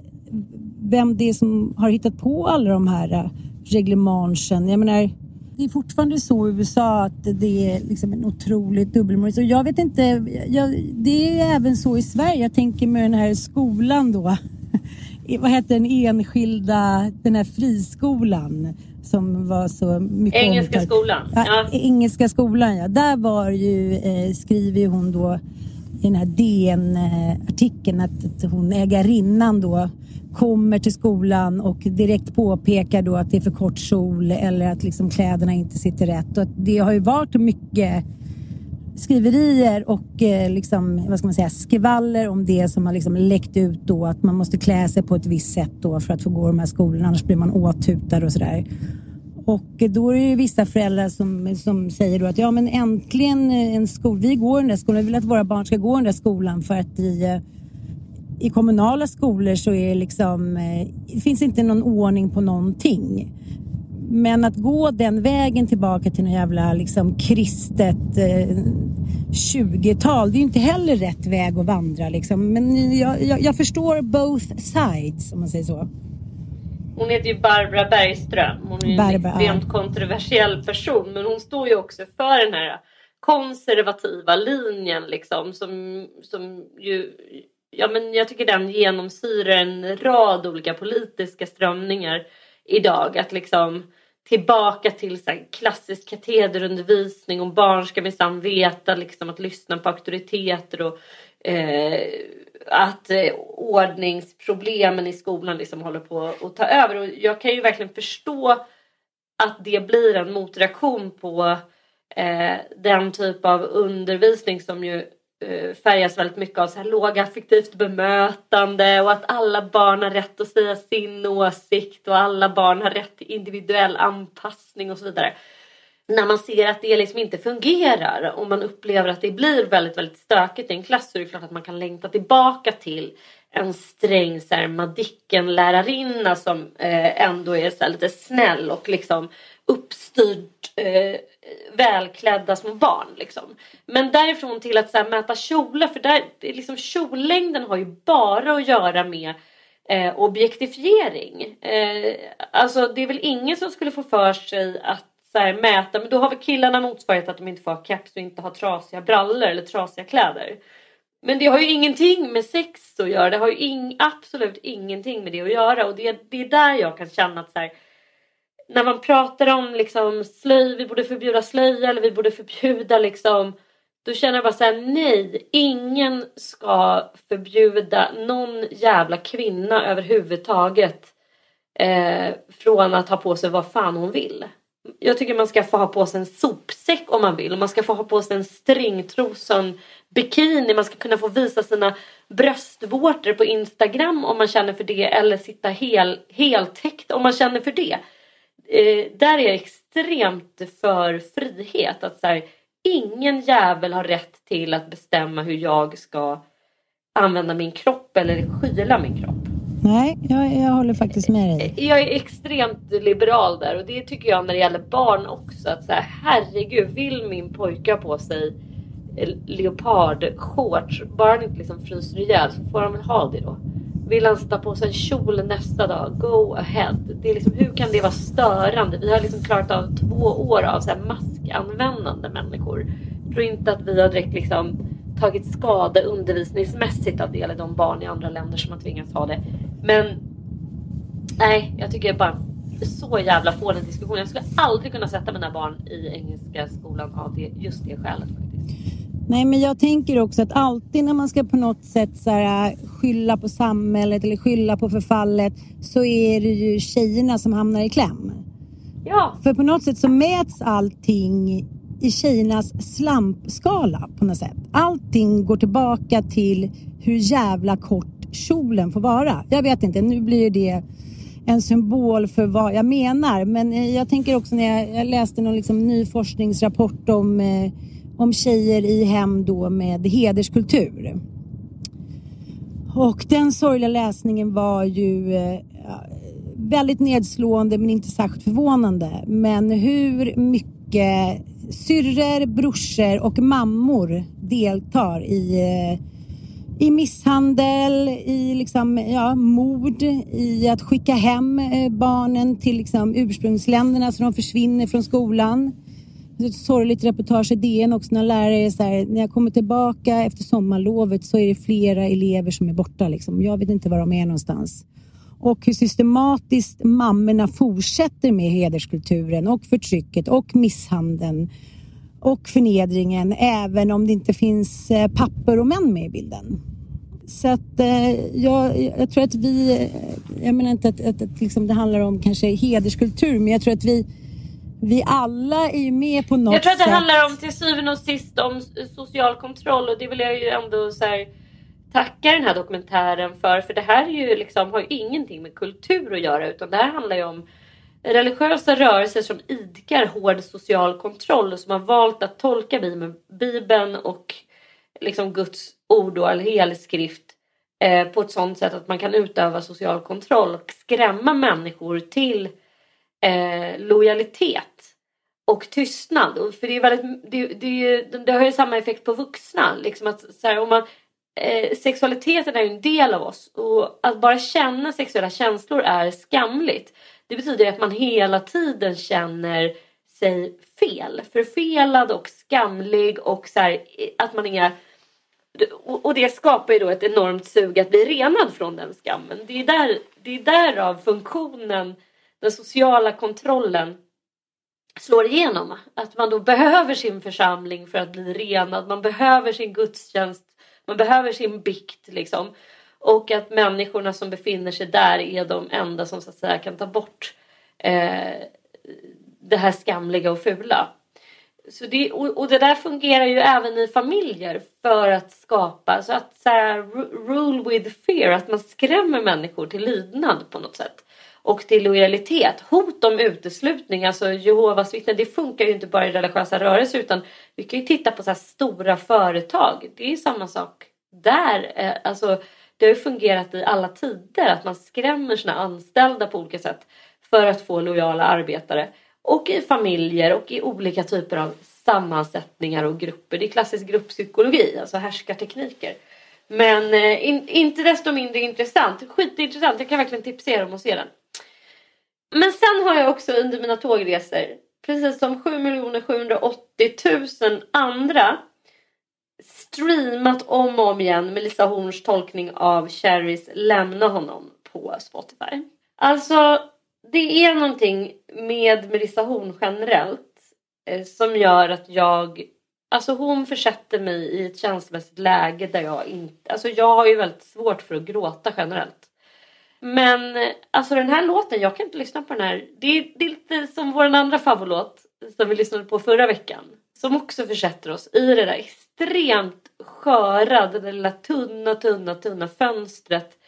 B: vem det är som har hittat på alla de här eh, reglemangen. Jag menar, det är fortfarande så i USA att det är liksom en otroligt dubbelmoral. Så jag vet inte, jag, det är även så i Sverige. Jag tänker med den här skolan då. *laughs* Vad heter den enskilda, den här friskolan som var så mycket
C: Engelska
B: omtalad.
C: skolan.
B: Ja,
C: Ja.
B: Engelska skolan ja. Där var ju, eh, skriver ju hon då i den här DN-artikeln att, att hon ägarinnan då kommer till skolan och direkt påpekar då att det är för kort kjol eller att liksom kläderna inte sitter rätt. Och det har ju varit mycket skriverier och eh, liksom, vad ska man säga, skvaller om det som har liksom läckt ut då att man måste klä sig på ett visst sätt då för att få gå de här skolorna annars blir man åthutad och sådär. Och eh, då är det ju vissa föräldrar som, som säger då att ja men äntligen eh, en skola, vi går den där skolan, vi vill att våra barn ska gå den där skolan för att i, eh, i kommunala skolor så är det liksom, det finns inte någon ordning på någonting. Men att gå den vägen tillbaka till en jävla liksom kristet eh, 20-tal, det är ju inte heller rätt väg att vandra liksom. Men jag, jag, jag förstår both sides om man säger så.
C: Hon heter ju Barbara Bergström. Hon är ju en extremt kontroversiell person. Men hon står ju också för den här konservativa linjen liksom. Som, som ju, ja men jag tycker den genomsyrar en rad olika politiska strömningar idag. Att liksom tillbaka till så här klassisk katederundervisning och barn ska minsann veta liksom att lyssna på auktoriteter och eh, att eh, ordningsproblemen i skolan liksom håller på att ta över. Och jag kan ju verkligen förstå att det blir en motreaktion på eh, den typ av undervisning som ju Eh, färgas väldigt mycket av så här lågaffektivt bemötande och att alla barn har rätt att säga sin åsikt och alla barn har rätt till individuell anpassning och så vidare. När man ser att det liksom inte fungerar och man upplever att det blir väldigt, väldigt stökigt i en klass så är det klart att man kan längta tillbaka till en sträng så här, Madicken-lärarinna som eh, ändå är så här, lite snäll och liksom uppstyrd eh, välklädda små barn. Liksom. Men därifrån till att så här, mäta kjolar, för där, liksom, kjollängden har ju bara att göra med eh, objektifiering. Eh, alltså det är väl ingen som skulle få för sig att så här, mäta, men då har väl killarna motsvarighet att de inte får ha keps och inte ha trasiga brallor eller trasiga kläder. Men det har ju ingenting med sex att göra. Det har ju ing, absolut ingenting med det att göra. Och det, det är där jag kan känna att så här, när man pratar om liksom slöj, vi borde förbjuda slöja eller vi borde förbjuda liksom då känner jag bara såhär, nej, ingen ska förbjuda någon jävla kvinna överhuvudtaget eh, från att ha på sig vad fan hon vill. Jag tycker man ska få ha på sig en sopsäck om man vill. Man ska få ha på sig en stringtrosa, en bikini. Man ska kunna få visa sina bröstvårtor på Instagram om man känner för det. Eller sitta hel, heltäckt om man känner för det. Eh, där är jag extremt för frihet. Att så här, ingen jävel har rätt till att bestämma hur jag ska använda min kropp eller skyla min kropp.
B: Nej, jag, jag håller faktiskt med dig.
C: Jag är extremt liberal där och det tycker jag när det gäller barn också. Att så här, herregud, vill min pojke ha på sig leopardshorts, bara han inte liksom fryser ihjäl så får han väl ha det då. Vill han sätta på sig en kjol nästa dag, go ahead. Det är liksom, hur kan det vara störande? Vi har liksom klarat av två år av så här maskanvändande människor. tror inte att vi har direkt liksom tagit skada undervisningsmässigt av det eller de barn i andra länder som har tvingats ha det. Men nej, jag tycker bara så jävla fånig diskussion. Jag skulle aldrig kunna sätta mina barn i engelska skolan av det, just det skälet. Faktiskt.
B: Nej, men jag tänker också att alltid när man ska på något sätt så här, skylla på samhället eller skylla på förfallet så är det ju tjejerna som hamnar i kläm.
C: Ja.
B: För på något sätt så mäts allting i tjejernas slampskala på något sätt. Allting går tillbaka till hur jävla kort kjolen får vara. Jag vet inte, nu blir det en symbol för vad jag menar. Men eh, jag tänker också när jag, jag läste någon liksom ny forskningsrapport om, eh, om tjejer i hem då med hederskultur. Och den sorgliga läsningen var ju eh, väldigt nedslående men inte särskilt förvånande. Men hur mycket syrror, brorsor och mammor deltar i, eh, i misshandel, i liksom, ja, mord, i att skicka hem eh, barnen till liksom ursprungsländerna så de försvinner från skolan. Ett sorgligt reportage i DN också när lärare är så här, när jag kommer tillbaka efter sommarlovet så är det flera elever som är borta. Liksom. Jag vet inte var de är någonstans och hur systematiskt mammorna fortsätter med hederskulturen och förtrycket och misshandeln och förnedringen även om det inte finns eh, papper och män med i bilden. Så att eh, jag, jag, tror att vi, eh, jag menar inte att, att, att liksom det handlar om kanske hederskultur men jag tror att vi vi alla är ju med på något sätt.
C: Jag tror att det
B: sätt.
C: handlar om till syvende och sist om social kontroll och det vill jag ju ändå så här, tacka den här dokumentären för. För det här är ju liksom, har ju ingenting med kultur att göra utan det här handlar ju om religiösa rörelser som idkar hård social kontroll och som har valt att tolka Bibeln och liksom Guds ord och all helskrift eh, på ett sådant sätt att man kan utöva social kontroll och skrämma människor till eh, lojalitet och tystnad. För det, är väldigt, det, det, det, har ju samma effekt på vuxna. Liksom att, så här, om man, eh, sexualiteten är ju en del av oss och att bara känna sexuella känslor är skamligt. Det betyder att man hela tiden känner sig fel. Förfelad och skamlig och så här, att man är och det skapar ju då ett enormt sug att bli renad från den skammen. Det är, där, det är därav funktionen, den sociala kontrollen slår igenom. Att man då behöver sin församling för att bli renad. Man behöver sin gudstjänst. Man behöver sin bikt liksom. Och att människorna som befinner sig där är de enda som så att säga kan ta bort eh, det här skamliga och fula. Så det, och, och, det där fungerar ju även i familjer för att skapa så att så här, rule with fear, att man skrämmer människor till lydnad på något sätt. Och till lojalitet. Hot om uteslutning, alltså Jehovas vittnen, det funkar ju inte bara i religiösa rörelser utan vi kan ju titta på så stora företag. Det är samma sak där. Eh, alltså det har ju fungerat i alla tider att man skrämmer sina anställda på olika sätt för att få lojala arbetare. Och i familjer och i olika typer av sammansättningar och grupper. Det är klassisk grupppsykologi, alltså härskartekniker. Men eh, in, inte desto mindre intressant. Skitintressant, jag kan verkligen tipsa er om att se den. Men sen har jag också under mina tågresor, precis som 7 780 000 andra streamat om och om igen Melissa Horns tolkning av Cherries Lämna honom på Spotify. Alltså, det är någonting med Melissa Horn generellt eh, som gör att jag Alltså hon försätter mig i ett känslomässigt läge där jag inte... Alltså jag har ju väldigt svårt för att gråta generellt. Men alltså den här låten, jag kan inte lyssna på den här. Det är, det är lite som vår andra favoritlåt som vi lyssnade på förra veckan. Som också försätter oss i det där extremt sköra, det där lilla tunna, tunna, tunna fönstret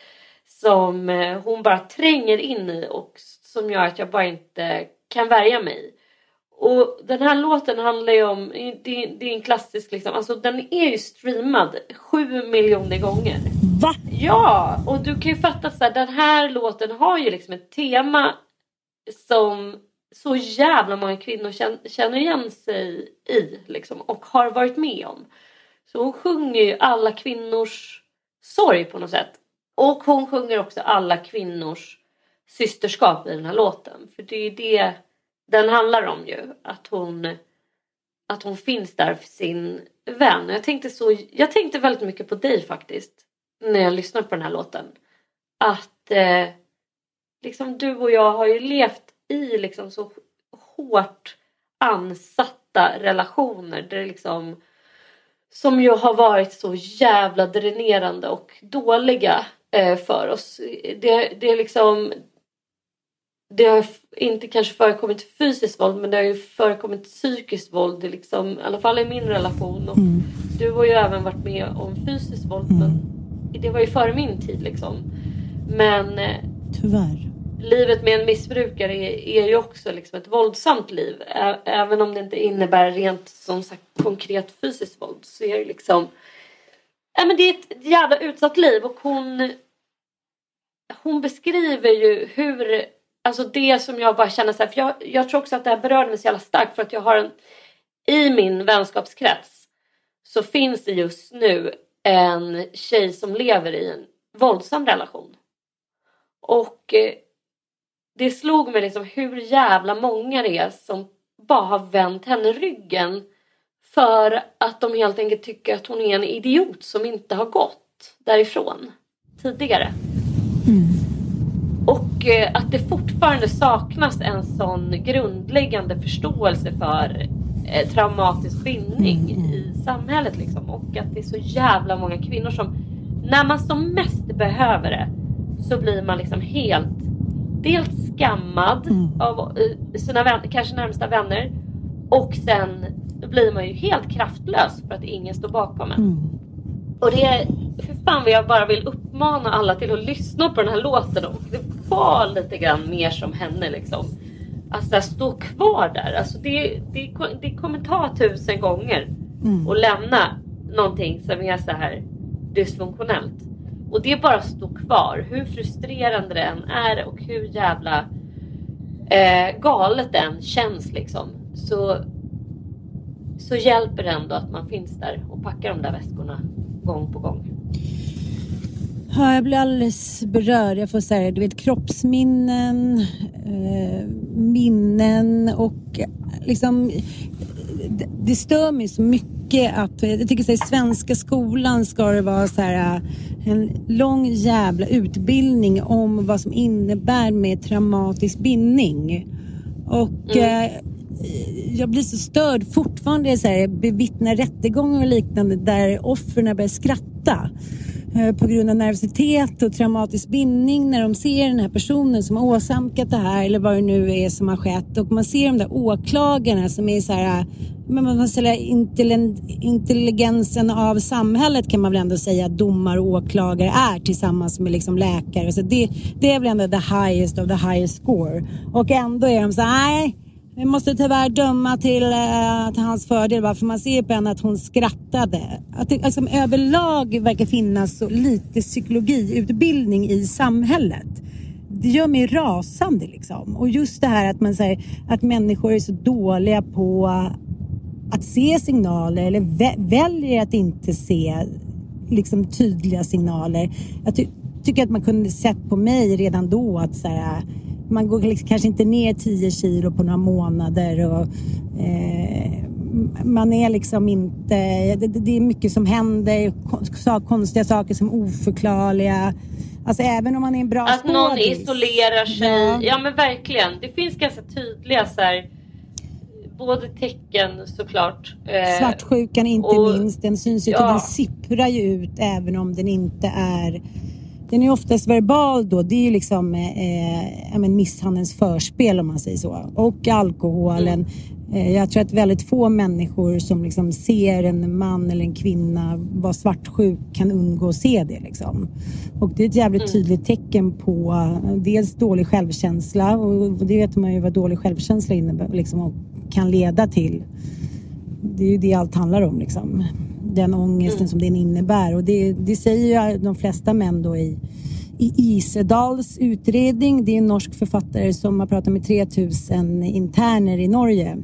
C: som eh, hon bara tränger in i och som gör att jag bara inte kan värja mig. Och den här låten handlar ju om, det, det är en klassisk liksom, alltså den är ju streamad sju miljoner gånger.
B: Va?
C: Ja, och du kan ju fatta att den här låten har ju liksom ett tema som så jävla många kvinnor känner igen sig i liksom, och har varit med om. Så hon sjunger ju alla kvinnors sorg på något sätt. Och hon sjunger också alla kvinnors systerskap i den här låten. För det är det den handlar om ju. Att hon att hon finns där för sin vän. Jag tänkte, så, jag tänkte väldigt mycket på dig faktiskt. När jag lyssnade på den här låten. Att eh, liksom du och jag har ju levt i liksom så hårt ansatta relationer. Där liksom, som ju har varit så jävla dränerande och dåliga eh, för oss. Det, det är liksom det har inte kanske förekommit fysiskt våld men det har ju förekommit psykiskt våld liksom, i alla fall i min relation. Och mm. Du har ju även varit med om fysiskt våld mm. men det var ju före min tid liksom. Men eh,
B: Tyvärr.
C: Livet med en missbrukare är, är ju också liksom ett våldsamt liv. Ä även om det inte innebär rent som sagt konkret fysiskt våld så är det liksom Ja, men det är ett jävla utsatt liv och hon hon beskriver ju hur Alltså det som jag bara känner så här, för jag, jag tror också att det här berörde mig så jävla starkt för att jag har en i min vänskapskrets så finns det just nu en tjej som lever i en våldsam relation. Och eh, det slog mig liksom hur jävla många det är som bara har vänt henne ryggen för att de helt enkelt tycker att hon är en idiot som inte har gått därifrån tidigare. Mm. Och eh, att det fortfarande saknas en sån grundläggande förståelse för eh, traumatisk bindning i samhället. Liksom. Och att det är så jävla många kvinnor som när man som mest behöver det så blir man liksom helt dels skammad mm. av sina vänner, kanske närmsta vänner och sen blir man ju helt kraftlös för att ingen står bakom en. Mm. Och det är, för fan vad jag bara vill uppmana alla till att lyssna på den här låten och det var lite grann mer som henne liksom. Alltså stå kvar där. Alltså det, det, det kommer ta tusen gånger mm. att lämna någonting som är så här dysfunktionellt. Och det bara att stå kvar. Hur frustrerande det än är och hur jävla eh, galet det än känns liksom. Så, så hjälper det ändå att man finns där och packar de där väskorna gång på gång.
B: Ja, jag blir alldeles berörd. Jag får säga du vet kroppsminnen, eh, minnen och liksom det, stör mig så mycket att jag tycker att i svenska skolan ska det vara så här en lång jävla utbildning om vad som innebär med traumatisk bindning. Och mm. eh, jag blir så störd fortfarande så här, bevittnar rättegångar och liknande där offren börjar skratta Eh, på grund av nervositet och traumatisk bindning när de ser den här personen som har åsamkat det här eller vad det nu är som har skett och man ser de där åklagarna som är så här men man säga intelligensen av samhället kan man väl ändå säga att domare och åklagare är tillsammans med liksom läkare. Så det, det är väl ändå the highest of the highest score. Och ändå är de så här, nej vi måste tyvärr döma till, eh, till hans fördel varför man ser på henne att hon skrattade. Att det liksom, överlag verkar finnas så lite psykologiutbildning i samhället. Det gör mig rasande liksom. Och just det här att man säger att människor är så dåliga på att se signaler eller vä väljer att inte se liksom tydliga signaler. Jag ty tycker att man kunde sett på mig redan då att så här, man går liksom kanske inte ner 10 kilo på några månader och eh, man är liksom inte, det, det, är mycket som händer, konstiga saker som oförklarliga. Alltså även om man är en bra
C: Att skådis. någon isolerar sig, ja. ja. men verkligen. Det finns ganska tydliga så här, både tecken såklart.
B: Eh, Svartsjukan inte och, minst, den syns ju ja. den sipprar ju ut även om den inte är den är oftast verbal då. Det är ju liksom eh, eh, misshandelns förspel om man säger så. Och alkoholen. Eh, jag tror att väldigt få människor som liksom ser en man eller en kvinna vara svartsjuk kan undgå att se det. Liksom. Och det är ett jävligt mm. tydligt tecken på eh, dels dålig självkänsla och det vet man ju vad dålig självkänsla innebär liksom, och kan leda till. Det är ju det allt handlar om. Liksom den ångesten mm. som den innebär. Och det, det säger ju de flesta män då i, i Isedals utredning. Det är en norsk författare som har pratat med 3000 interner i Norge.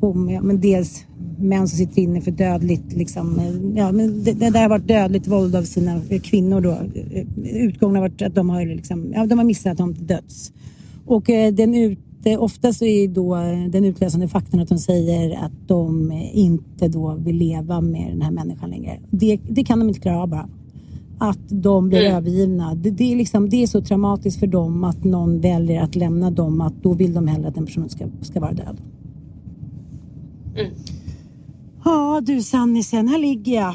B: Om, ja, men dels män som sitter inne för dödligt, liksom, ja, men det, det där har varit dödligt våld av sina kvinnor då. Utgången har varit att de har, liksom, ja, de har misshandlat dem till döds. Och eh, den ut, att eh, ofta så är då den utlösande faktorn att de säger att de inte då vill leva med den här människan längre. Det, det kan de inte klara av bara. Att de blir
C: Mm.
B: övergivna. Det, det, är liksom, det är så traumatiskt för dem att någon väljer att lämna dem att då vill de hellre att den personen ska, ska vara död.
C: Mm.
B: Ja du Sannisen, här ligger jag.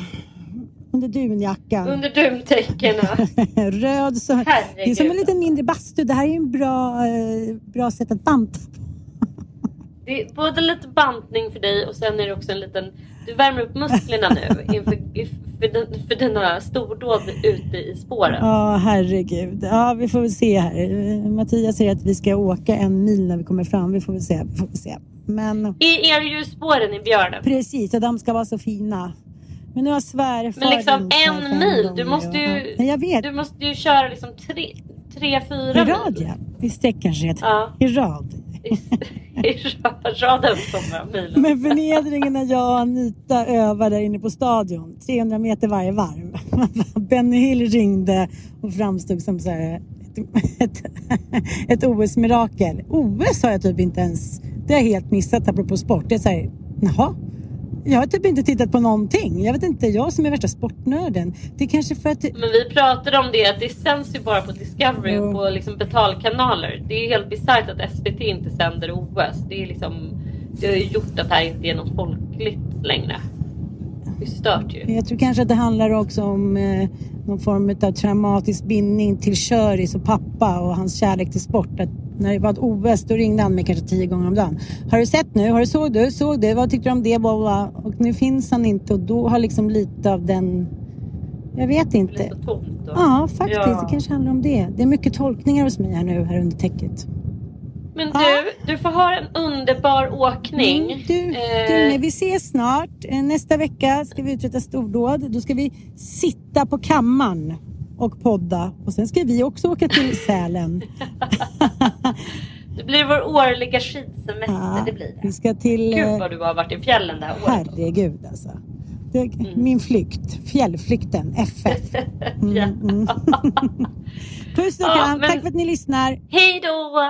B: Under dunjackan.
C: Under dumtäckena. *laughs*
B: Röd så. Det är som en
C: Herregud.
B: liten mindre bastu. Det här är en bra, eh, bra sätt att banta.
C: Det är både lite bantning för dig och sen är det också en liten... Du värmer upp musklerna nu *laughs* inför, för, den, för dina stordåd ute i spåren.
B: Ja, herregud. Ja, vi får väl se här. Mattias säger att vi ska åka en mil när vi kommer fram. Vi får väl se. Vi får väl se. Men
C: I er ju spåren i björnen.
B: precis, och de ska vara så fina. Men nu har svärfar
C: Men liksom en mil. Du måste ju,
B: Nej, jag vet.
C: du måste ju köra liksom tre, tre fyra
B: I rad
C: mil.
B: ja. I heter.
C: Ja.
B: I rad.
C: I, *laughs* i raden kommer milen.
B: Men förnedringen när jag och Anita övar där inne på stadion. 300 meter varje varv. *laughs* Benny Hill ringde och framstod som så här ett, ett, ett OS-mirakel. OS har jag typ inte ens... Det har jag helt missat apropå sport. Det är så här, jaha. Jag har typ inte tittat på någonting. Jag vet inte, jag som är värsta sportnörden. Det är kanske för att...
C: Men vi pratade om det att det sänds ju bara på Discovery
B: Ja.
C: och på liksom betalkanaler. Det är ju helt bisarrt att SVT inte sänder OS. Det är liksom det har ju gjort att det här inte är något folkligt längre. Det är stört ju.
B: Jag tror kanske att det handlar också om eh, någon form av traumatisk bindning till Köris och pappa och hans kärlek till sport. Att när det var ett OS då ringde han mig kanske tio gånger om dagen. Har du sett nu? Har du såg du? Såg du? Vad tyckte du om det? Bla. Och nu finns han inte och då har liksom lite av den... Jag vet inte.
C: så tomt då.
B: Ja, faktiskt.
C: Ja.
B: Det kanske handlar om det. Det är mycket tolkningar hos mig här nu, här under täcket.
C: Men
B: Ja.
C: du, du får ha en underbar åkning.
B: Mm, du,
C: Eh,
B: du, vi ses snart. Eh, Nästa vecka ska vi uträtta stordåd. Då ska vi sitta på kammaren och podda. Och sen ska vi också åka till *laughs* Sälen.
C: det blir vår årliga skidsemester.
B: Ja,
C: det blir det.
B: Vi ska till...
C: Gud
B: eh,
C: vad du har varit i fjällen det här året.
B: Herregud alltså. Det, Min flykt. Fjällflykten. FF. *laughs* Mm,
C: Ja.
B: mm. *laughs* Puss och
C: Ja,
B: kram.
C: men-
B: Tack för att ni lyssnar.
C: Hej då!